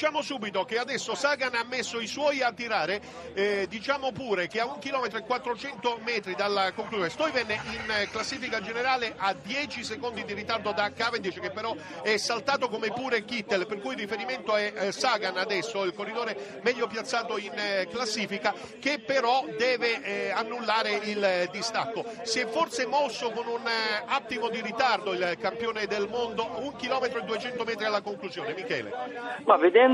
diciamo subito che adesso Sagan ha messo i suoi a tirare, eh, diciamo pure che a un chilometro e 400 metri dalla conclusione Stoiven in classifica generale a 10 secondi di ritardo da Cavendish che però è saltato come pure Kittel, per cui il riferimento è eh, Sagan adesso, il corridore meglio piazzato in eh, classifica, che però deve eh, annullare il distacco. Si è forse mosso con un attimo di ritardo il campione del mondo, un chilometro e 200 metri alla conclusione. Michele. Ma vedendo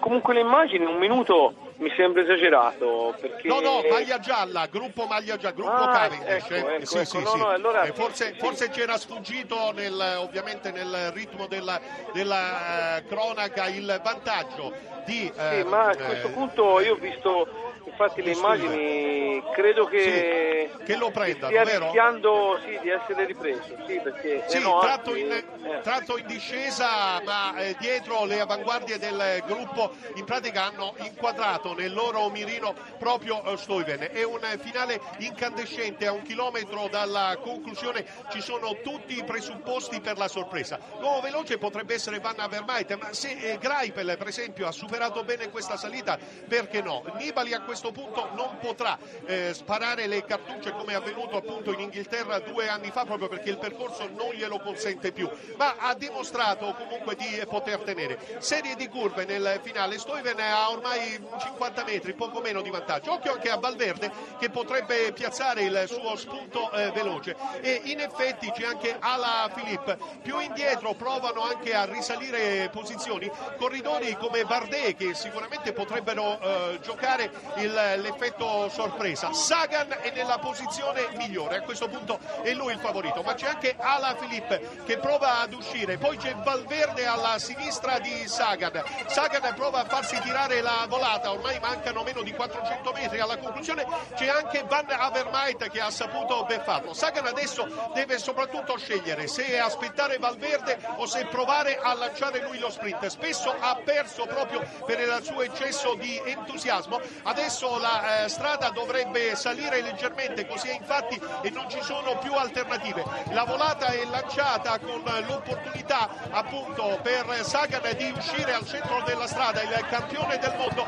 comunque le immagini, un minuto mi sembra esagerato. Perché... No, no, maglia gialla, gruppo maglia gialla, gruppo Ah, Cavendish. ecco, eh. ecco, sì, ecco, sì, no, sì. no, allora Eh, forse, forse c'era sfuggito nel- ovviamente nel ritmo della, della, eh, cronaca il vantaggio di... Sì, eh, ma a eh, questo punto io ho visto infatti le immagini, credo che, che lo prendano, stia vero? rischiando di essere ripreso, sì, perché eh no, tratto, anzi, in, eh. tratto in discesa, ma eh, dietro le avanguardie del gruppo in pratica hanno inquadrato nel loro mirino proprio eh, Stuyven. È un finale incandescente, a un chilometro dalla conclusione ci sono tutti i presupposti per la sorpresa. L'uomo veloce potrebbe essere Van Avermaet, ma se eh, Greipel per esempio ha superato bene questa salita, perché no? Nibali a questo punto non potrà eh, sparare le cartucce come è avvenuto appunto in Inghilterra due anni fa proprio perché il percorso non glielo consente più, ma ha dimostrato comunque di poter tenere. Serie di curve nel finale, Stoiven ha ormai 50 metri, poco meno di vantaggio. Occhio anche a Valverde che potrebbe piazzare il suo spunto eh, veloce e in effetti c'è anche Ala Filippo. Più indietro provano anche a risalire posizioni corridori come Bardet che sicuramente potrebbero eh, giocare il- l'effetto sorpresa. Sagan è nella posizione migliore, a questo punto è lui il favorito, ma c'è anche Ala Filippo che prova ad uscire, poi c'è Valverde alla sinistra di Sagan. Sagan prova a farsi tirare la volata, ormai mancano meno di 400 metri alla conclusione, c'è anche Van Avermaet che ha saputo beffarlo. Sagan adesso deve soprattutto scegliere se aspettare Valverde o se provare a lanciare lui lo sprint. Spesso ha perso proprio per il suo eccesso di entusiasmo. Adesso la eh, strada dovrebbe salire leggermente, così è infatti e non ci sono più alternative. La volata è lanciata con l'opportunità appunto per Sagan di uscire al centro della strada. Il campione del mondo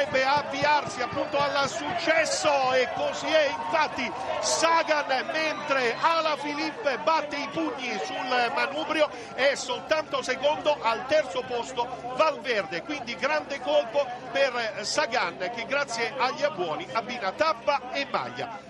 potrebbe avviarsi appunto al successo e così è. Infatti Sagan mentre Ala Filippo batte i pugni sul manubrio è soltanto secondo al terzo posto Valverde. Quindi grande colpo per Sagan che grazie agli abbuoni abbina tappa e maglia